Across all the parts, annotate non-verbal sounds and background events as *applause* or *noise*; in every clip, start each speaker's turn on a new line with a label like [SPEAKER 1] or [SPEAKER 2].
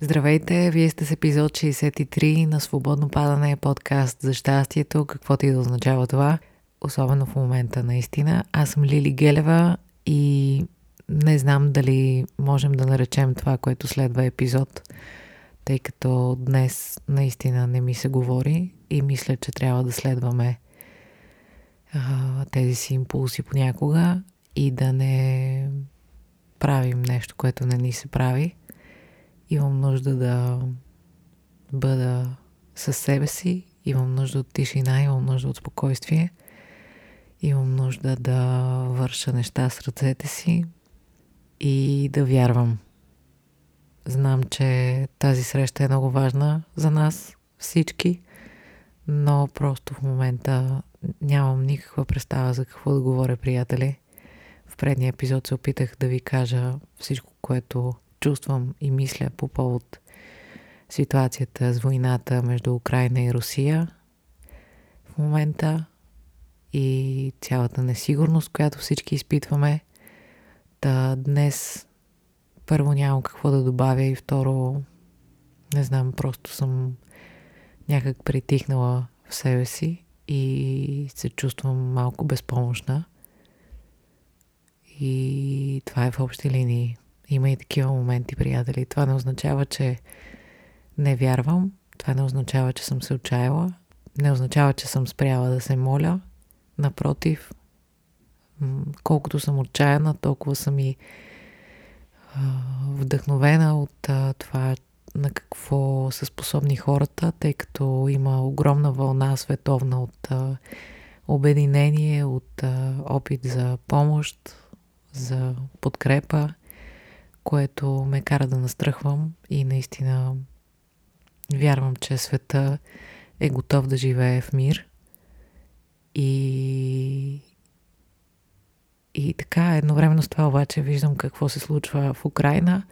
[SPEAKER 1] Здравейте, вие сте с епизод 63 на Свободно падане подкаст за щастието, каквото и да означава това, особено в момента наистина. Аз съм Лили Гелева и не знам дали можем да наречем това, което следва епизод, тъй като днес наистина не ми се говори и мисля, че трябва да следваме а, тези си импулси понякога и да не правим нещо, което не ни се прави. Имам нужда да бъда със себе си, имам нужда от тишина, имам нужда от спокойствие, имам нужда да върша неща с ръцете си и да вярвам. Знам, че тази среща е много важна за нас всички, но просто в момента нямам никаква представа за какво да говоря, приятели. В предния епизод се опитах да ви кажа всичко, което чувствам и мисля по повод ситуацията с войната между Украина и Русия в момента и цялата несигурност, която всички изпитваме. Та днес първо нямам какво да добавя и второ не знам, просто съм някак притихнала в себе си и се чувствам малко безпомощна. И това е в общи линии. Има и такива моменти, приятели. Това не означава, че не вярвам. Това не означава, че съм се отчаяла. Не означава, че съм спряла да се моля. Напротив, колкото съм отчаяна, толкова съм и вдъхновена от това на какво са способни хората, тъй като има огромна вълна световна от обединение, от опит за помощ, за подкрепа, което ме кара да настръхвам и наистина вярвам, че света е готов да живее в мир. И, и така, едновременно с това обаче виждам какво се случва в Украина,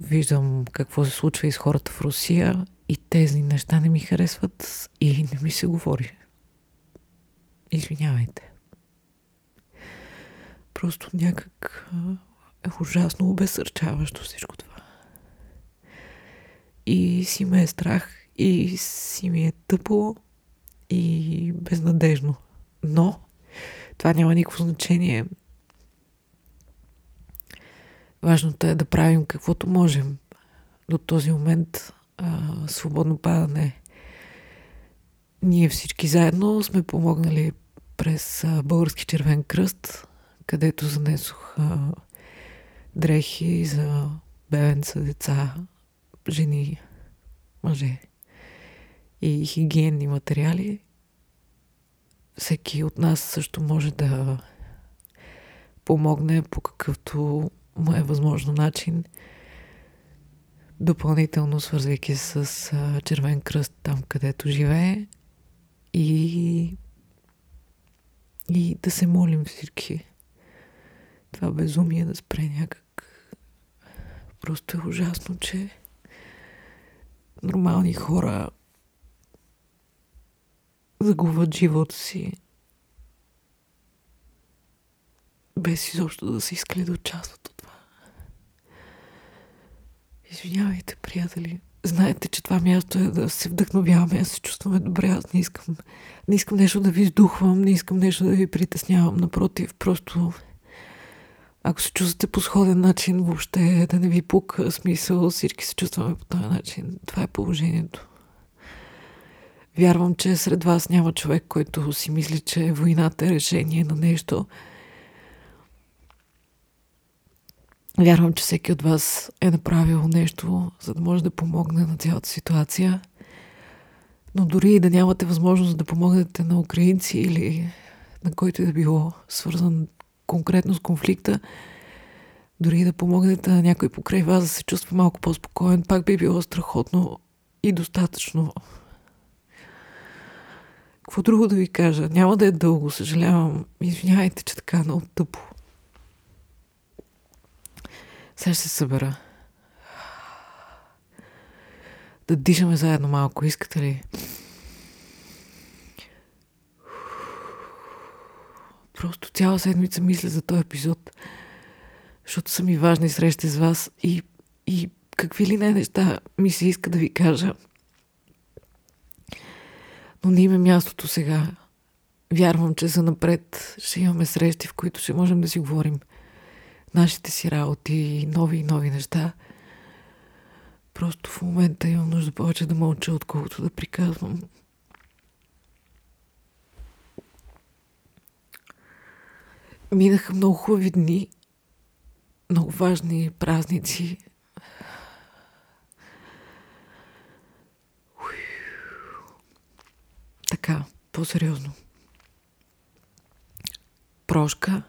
[SPEAKER 1] виждам какво се случва и с хората в Русия и тези неща не ми харесват и не ми се говори. Извинявайте. Просто някак е ужасно обесърчаващо всичко това. И си ме е страх, и си ми е тъпо, и безнадежно. Но това няма никакво значение. Важното е да правим каквото можем. До този момент а, свободно падане. Ние всички заедно сме помогнали през Български червен кръст, където занесох а, дрехи за бебенца, деца, жени, мъже и хигиенни материали. Всеки от нас също може да помогне по какъвто му е възможно начин, допълнително свързвайки с Червен кръст там, където живее и, и да се молим всички. Това безумие да спре някак. Просто е ужасно, че нормални хора загубват живота си без изобщо да се искали да участват от това. Извинявайте, приятели. Знаете, че това място е да се вдъхновяваме, да се чувстваме добре. Аз не искам, не искам нещо да ви издухвам, не искам нещо да ви притеснявам. Напротив, просто ако се чувствате по сходен начин, въобще да не ви пука смисъл, всички се чувстваме по този начин. Това е положението. Вярвам, че сред вас няма човек, който си мисли, че войната е решение на нещо. Вярвам, че всеки от вас е направил нещо, за да може да помогне на цялата ситуация. Но дори и да нямате възможност да помогнете на украинци или на който и да било свързан конкретно с конфликта, дори да помогнете на някой покрай вас да се чувства малко по-спокоен, пак би било страхотно и достатъчно. Какво друго да ви кажа? Няма да е дълго, съжалявам. Извинявайте, че така много тъпо. Сега ще се събера. Да дишаме заедно малко, искате ли? Просто цяла седмица мисля за този епизод, защото са ми важни срещи с вас и, и какви ли не неща ми се иска да ви кажа. Но не има мястото сега. Вярвам, че за напред ще имаме срещи, в които ще можем да си говорим нашите си работи и нови и нови неща. Просто в момента имам нужда повече да мълча, отколкото да приказвам. Минаха много хубави дни, много важни празници. Така, по-сериозно. Прошка,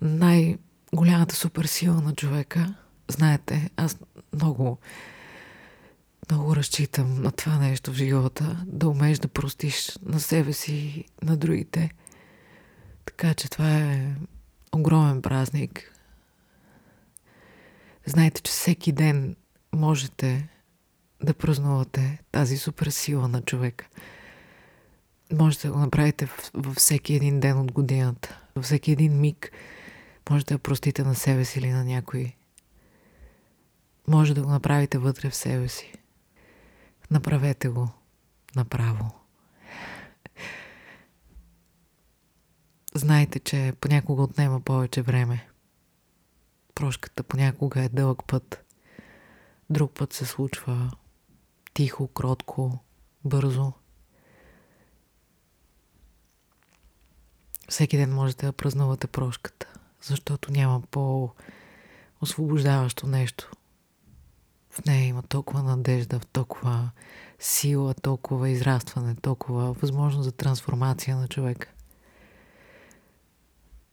[SPEAKER 1] най-голямата суперсила на човека. Знаете, аз много, много разчитам на това нещо в живота, да умееш да простиш на себе си, на другите. Така че това е огромен празник. Знаете, че всеки ден можете да празнувате тази суперсила на човека. Можете да го направите във всеки един ден от годината. Във всеки един миг можете да простите на себе си или на някой. Може да го направите вътре в себе си. Направете го направо. Знайте, че понякога отнема повече време. Прошката понякога е дълъг път. Друг път се случва тихо, кротко, бързо. Всеки ден можете да празнувате прошката, защото няма по-освобождаващо нещо. В нея има толкова надежда, толкова сила, толкова израстване, толкова възможност за трансформация на човека.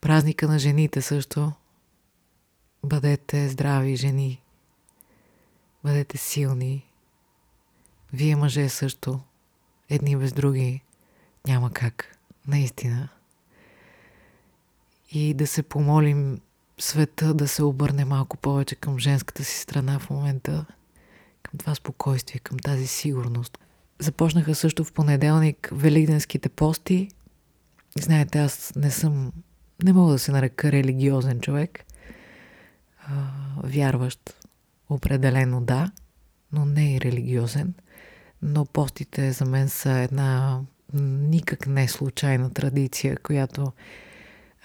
[SPEAKER 1] Празника на жените също. Бъдете здрави жени. Бъдете силни. Вие мъже също. Едни без други. Няма как. Наистина. И да се помолим света да се обърне малко повече към женската си страна в момента. Към това спокойствие, към тази сигурност. Започнаха също в понеделник великденските пости. Знаете, аз не съм не мога да се нарека религиозен човек. А, вярващ, определено да, но не и религиозен. Но постите за мен са една никак не случайна традиция, която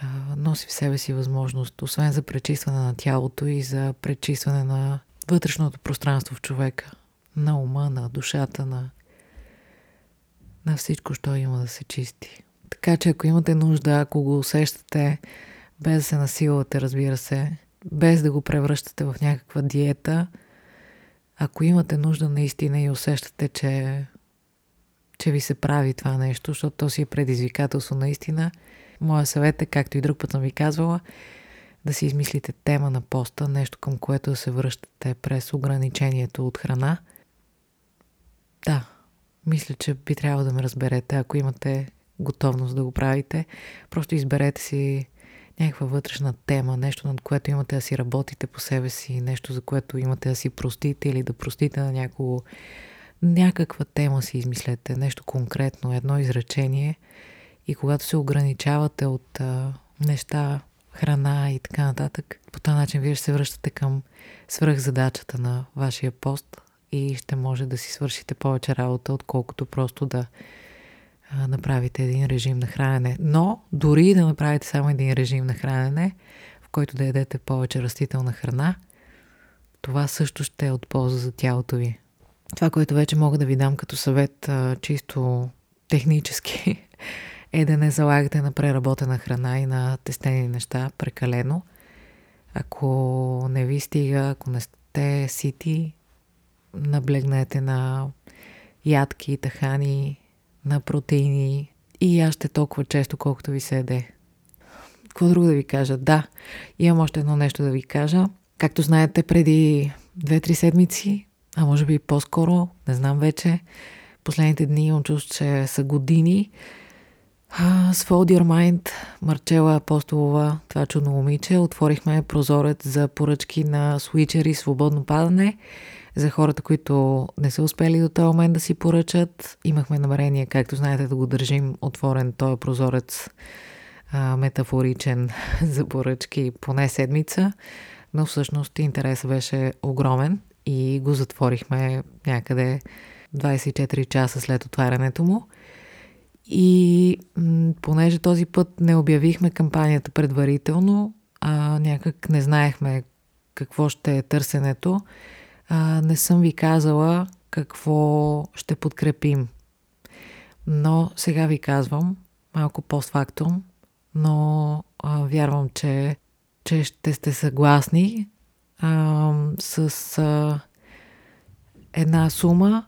[SPEAKER 1] а, носи в себе си възможност, освен за пречистване на тялото и за пречистване на вътрешното пространство в човека, на ума, на душата, на, на всичко, що има да се чисти. Така че ако имате нужда, ако го усещате, без да се насилвате, разбира се, без да го превръщате в някаква диета, ако имате нужда наистина и усещате, че, че ви се прави това нещо, защото то си е предизвикателство наистина, моя съвет е, както и друг път съм ви казвала, да си измислите тема на поста, нещо към което да се връщате през ограничението от храна. Да, мисля, че би трябвало да ме разберете, ако имате готовност да го правите. Просто изберете си някаква вътрешна тема, нещо над което имате да си работите по себе си, нещо за което имате да си простите или да простите на някого. Някаква тема си измислете, нещо конкретно, едно изречение. И когато се ограничавате от а, неща, храна и така нататък, по този начин вие ще се връщате към свръхзадачата на вашия пост и ще може да си свършите повече работа, отколкото просто да направите един режим на хранене. Но дори да направите само един режим на хранене, в който да ядете повече растителна храна, това също ще е от полза за тялото ви. Това, което вече мога да ви дам като съвет, чисто технически, *laughs* е да не залагате на преработена храна и на тестени неща прекалено. Ако не ви стига, ако не сте сити, наблегнете на ядки, тахани, на протеини и яще толкова често, колкото ви се еде. Какво друго да ви кажа? Да, имам още едно нещо да ви кажа. Както знаете, преди 2-3 седмици, а може би по-скоро, не знам вече, последните дни имам чувство, че са години. с Fold Your Mind, Марчела Апостолова, това чудно момиче, отворихме прозорец за поръчки на свичери свободно падане за хората, които не са успели до този момент да си поръчат. Имахме намерение, както знаете, да го държим отворен този прозорец а, метафоричен *laughs* за поръчки поне седмица, но всъщност интересът беше огромен и го затворихме някъде 24 часа след отварянето му. И понеже този път не обявихме кампанията предварително, а някак не знаехме какво ще е търсенето, а, не съм ви казала какво ще подкрепим. Но сега ви казвам, малко постфактум, но а, вярвам, че, че ще сте съгласни а, с а, една сума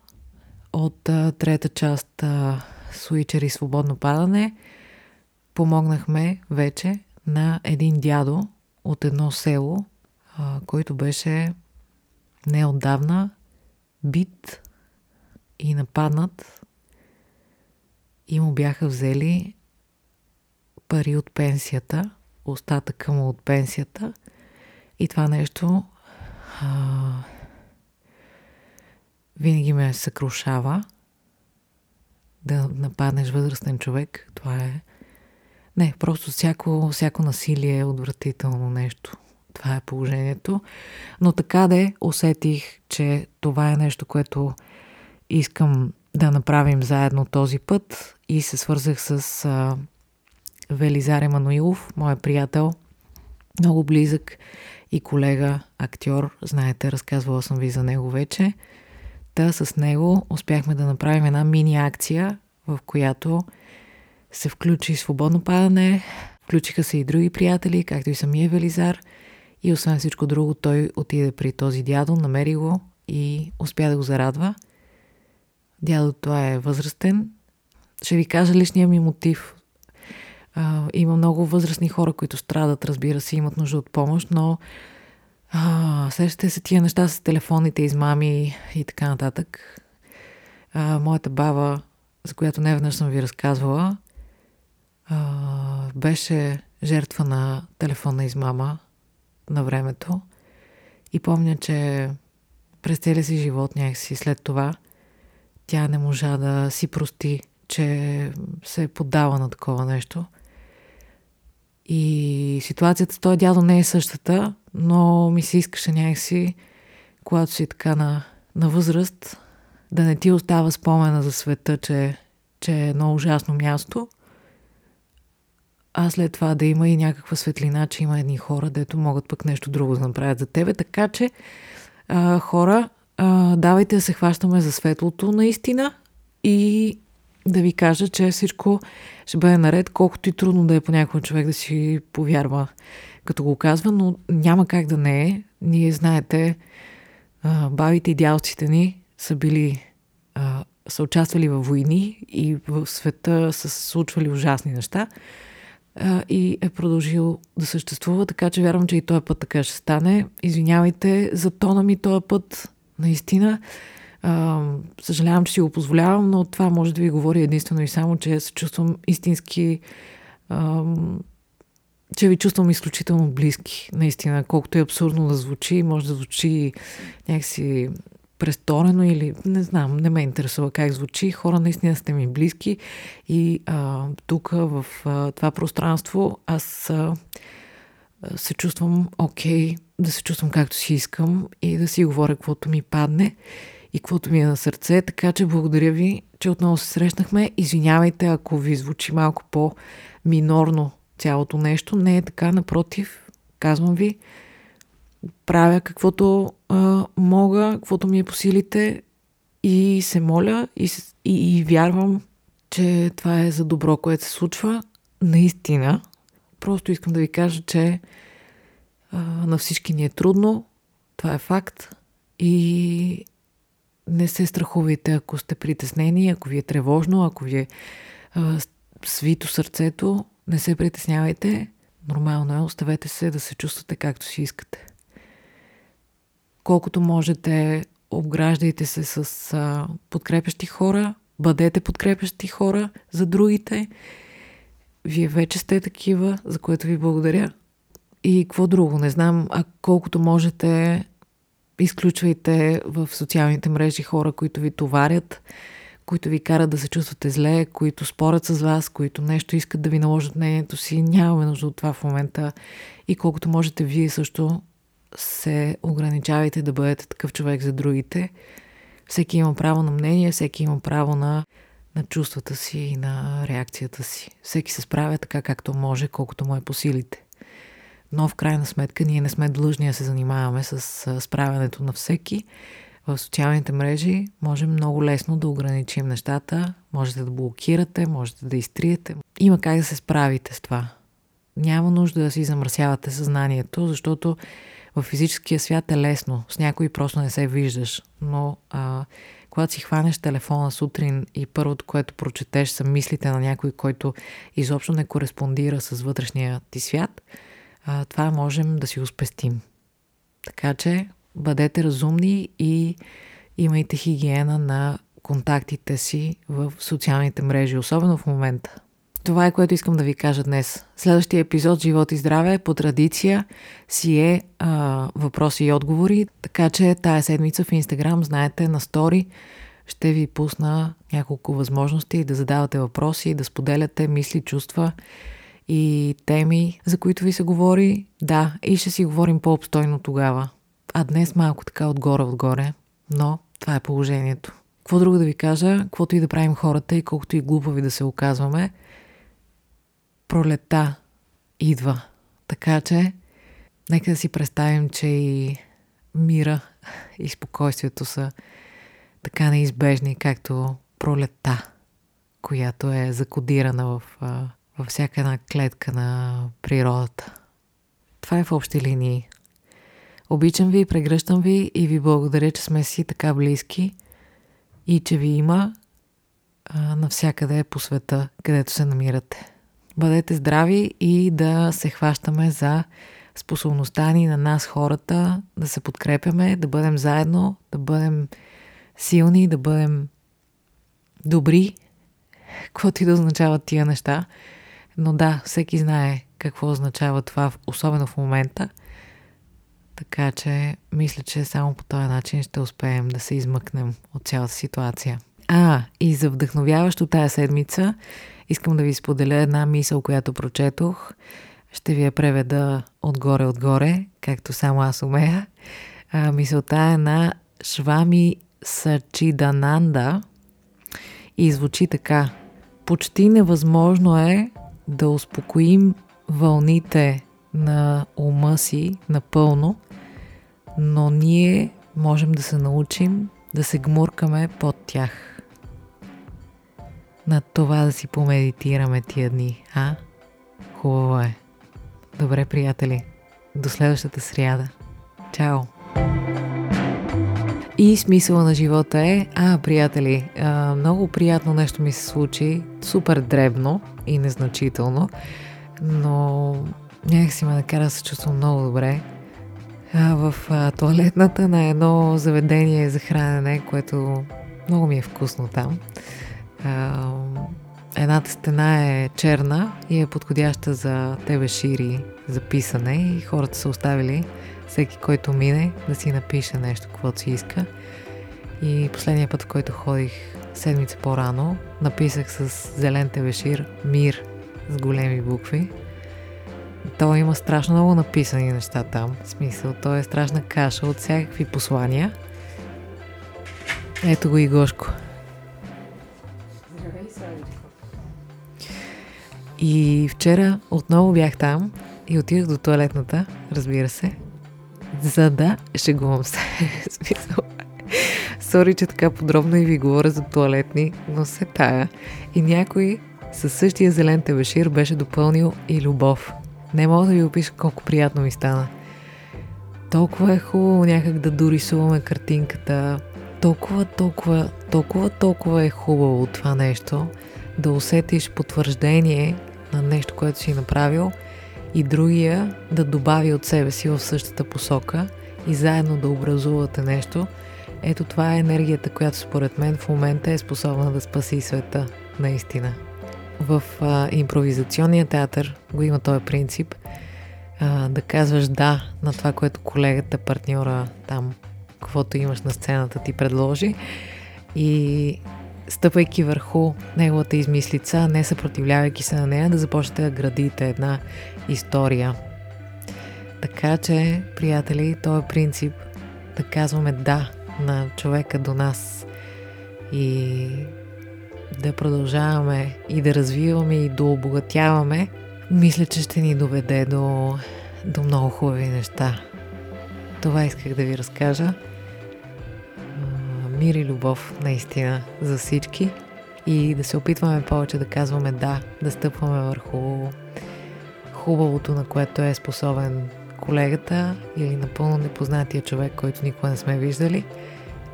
[SPEAKER 1] от а, трета част а, Суичер и свободно падане. Помогнахме вече на един дядо от едно село, а, който беше неотдавна бит и нападнат и му бяха взели пари от пенсията, остатъка му от пенсията и това нещо а, винаги ме съкрушава да нападнеш възрастен човек. Това е... Не, просто всяко, всяко насилие е отвратително нещо. Това е положението. Но така де усетих, че това е нещо, което искам да направим заедно този път и се свързах с а, Велизар Емануилов, моя приятел, много близък и колега, актьор. Знаете, разказвала съм ви за него вече. Та с него успяхме да направим една мини акция, в която се включи свободно падане, включиха се и други приятели, както и самия Велизар. И освен всичко друго, той отиде при този дядо, намери го и успя да го зарадва. Дядо това е възрастен. Ще ви кажа личния ми мотив. А, има много възрастни хора, които страдат, разбира се, имат нужда от помощ, но а, сещате се тия неща с телефонните измами и така нататък. А, моята баба, за която не веднъж съм ви разказвала, а, беше жертва на телефонна измама на времето. И помня, че през целия си живот някакси след това тя не можа да си прости, че се е поддава на такова нещо. И ситуацията с този дядо не е същата, но ми се искаше някакси, когато си така на, на възраст, да не ти остава спомена за света, че, че е едно ужасно място, а след това да има и някаква светлина, че има едни хора, дето могат пък нещо друго да направят за тебе. Така че, а, хора, а, давайте да се хващаме за светлото наистина и да ви кажа, че всичко ще бъде наред, колкото и трудно да е по някой човек да си повярва, като го казва, но няма как да не е. Ние знаете, бабите и дялците ни са били, са участвали във войни и в света са се случвали ужасни неща а, и е продължил да съществува, така че вярвам, че и този път така ще стане. Извинявайте за тона ми този път, наистина. А, съжалявам, че си го позволявам, но това може да ви говори единствено и само, че се чувствам истински. А, че ви чувствам изключително близки, наистина. Колкото е абсурдно да звучи, може да звучи някакси престорено или не знам, не ме интересува как звучи. Хора наистина сте ми близки и а, тук в а, това пространство аз а, се чувствам окей, okay, да се чувствам както си искам и да си говоря каквото ми падне и каквото ми е на сърце. Така че благодаря ви, че отново се срещнахме. Извинявайте, ако ви звучи малко по-минорно цялото нещо. Не е така, напротив, казвам ви, правя каквото а, мога, каквото ми е по силите и се моля и, и, и вярвам, че това е за добро, което се случва. Наистина. Просто искам да ви кажа, че а, на всички ни е трудно. Това е факт. И не се страхувайте, ако сте притеснени, ако ви е тревожно, ако ви е а, свито сърцето, не се притеснявайте. Нормално е, оставете се да се чувствате както си искате. Колкото можете, обграждайте се с а, подкрепящи хора, бъдете подкрепящи хора за другите. Вие вече сте такива, за което ви благодаря. И какво друго? Не знам, а колкото можете, изключвайте в социалните мрежи хора, които ви товарят, които ви карат да се чувствате зле, които спорят с вас, които нещо искат да ви наложат мнението си. Нямаме нужда от това в момента. И колкото можете вие също се ограничавайте да бъдете такъв човек за другите. Всеки има право на мнение, всеки има право на, на чувствата си и на реакцията си. Всеки се справя така както може, колкото му е по силите. Но в крайна сметка ние не сме длъжни да се занимаваме с справянето на всеки. В социалните мрежи може много лесно да ограничим нещата, можете да блокирате, можете да изтриете. Има как да се справите с това. Няма нужда да си замърсявате съзнанието, защото в физическия свят е лесно. С някой просто не се виждаш. Но а, когато си хванеш телефона сутрин и първото, което прочетеш са мислите на някой, който изобщо не кореспондира с вътрешния ти свят, а, това можем да си го спестим. Така че бъдете разумни и имайте хигиена на контактите си в социалните мрежи, особено в момента. Това е което искам да ви кажа днес. Следващия епизод Живот и здраве по традиция си е а, въпроси и отговори, така че тая седмица в Инстаграм, знаете, на стори ще ви пусна няколко възможности да задавате въпроси, да споделяте мисли, чувства и теми, за които ви се говори. Да, и ще си говорим по-обстойно тогава. А днес малко така отгоре-отгоре, но това е положението. Какво друго да ви кажа, каквото и да правим хората и колкото и глупави да се оказваме – пролета идва. Така че, нека да си представим, че и мира и спокойствието са така неизбежни, както пролета, която е закодирана в, във всяка една клетка на природата. Това е в общи линии. Обичам ви, прегръщам ви и ви благодаря, че сме си така близки и че ви има а, навсякъде по света, където се намирате. Бъдете здрави и да се хващаме за способността ни на нас хората, да се подкрепяме, да бъдем заедно, да бъдем силни, да бъдем добри, каквото и да означават тия неща. Но да, всеки знае какво означава това, особено в момента. Така че мисля, че само по този начин ще успеем да се измъкнем от цялата ситуация. А, и за вдъхновяващо тая седмица Искам да ви споделя една мисъл, която прочетох. Ще ви я преведа отгоре-отгоре, както само аз умея. А, мисълта е на Швами Сачидананда и звучи така. Почти невъзможно е да успокоим вълните на ума си напълно, но ние можем да се научим да се гмуркаме под тях на това да си помедитираме тия дни, а? Хубаво е. Добре, приятели. До следващата сряда. Чао! И смисъла на живота е, а, приятели, много приятно нещо ми се случи, супер дребно и незначително, но някак си ме накара да се чувствам много добре. А, в а, туалетната на едно заведение за хранене, което много ми е вкусно там едната стена е черна и е подходяща за тебе шири за писане и хората са оставили всеки, който мине, да си напише нещо, каквото си иска. И последния път, в който ходих седмица по-рано, написах с зелен тебешир Мир с големи букви. То има страшно много написани неща там. В смисъл, то е страшна каша от всякакви послания. Ето го и Гошко. И вчера отново бях там и отидох до туалетната, разбира се, за да шегувам се. *laughs* Смисъл. Сори, че така подробно и ви говоря за туалетни, но се тая. И някой със същия зелен тебешир беше допълнил и любов. Не мога да ви опиша колко приятно ми стана. Толкова е хубаво някак да дорисуваме картинката. Толкова, толкова, толкова, толкова е хубаво това нещо. Да усетиш потвърждение на нещо, което си направил и другия да добави от себе си в същата посока и заедно да образувате нещо. Ето това е енергията, която според мен в момента е способна да спаси света, наистина. В а, импровизационния театър го има този принцип а, да казваш да на това, което колегата, партньора там, каквото имаш на сцената ти предложи и стъпайки върху неговата измислица, не съпротивлявайки се на нея, да започнете да градите една история. Така че, приятели, този е принцип да казваме да на човека до нас и да продължаваме и да развиваме и да обогатяваме, мисля, че ще ни доведе до, до много хубави неща. Това исках да ви разкажа. Мир и любов наистина за всички и да се опитваме повече да казваме да, да стъпваме върху хубавото, на което е способен колегата или напълно непознатия човек, който никога не сме виждали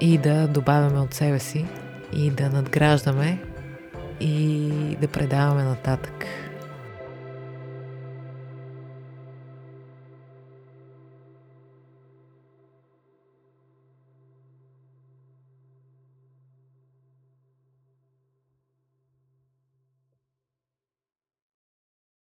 [SPEAKER 1] и да добавяме от себе си и да надграждаме и да предаваме нататък.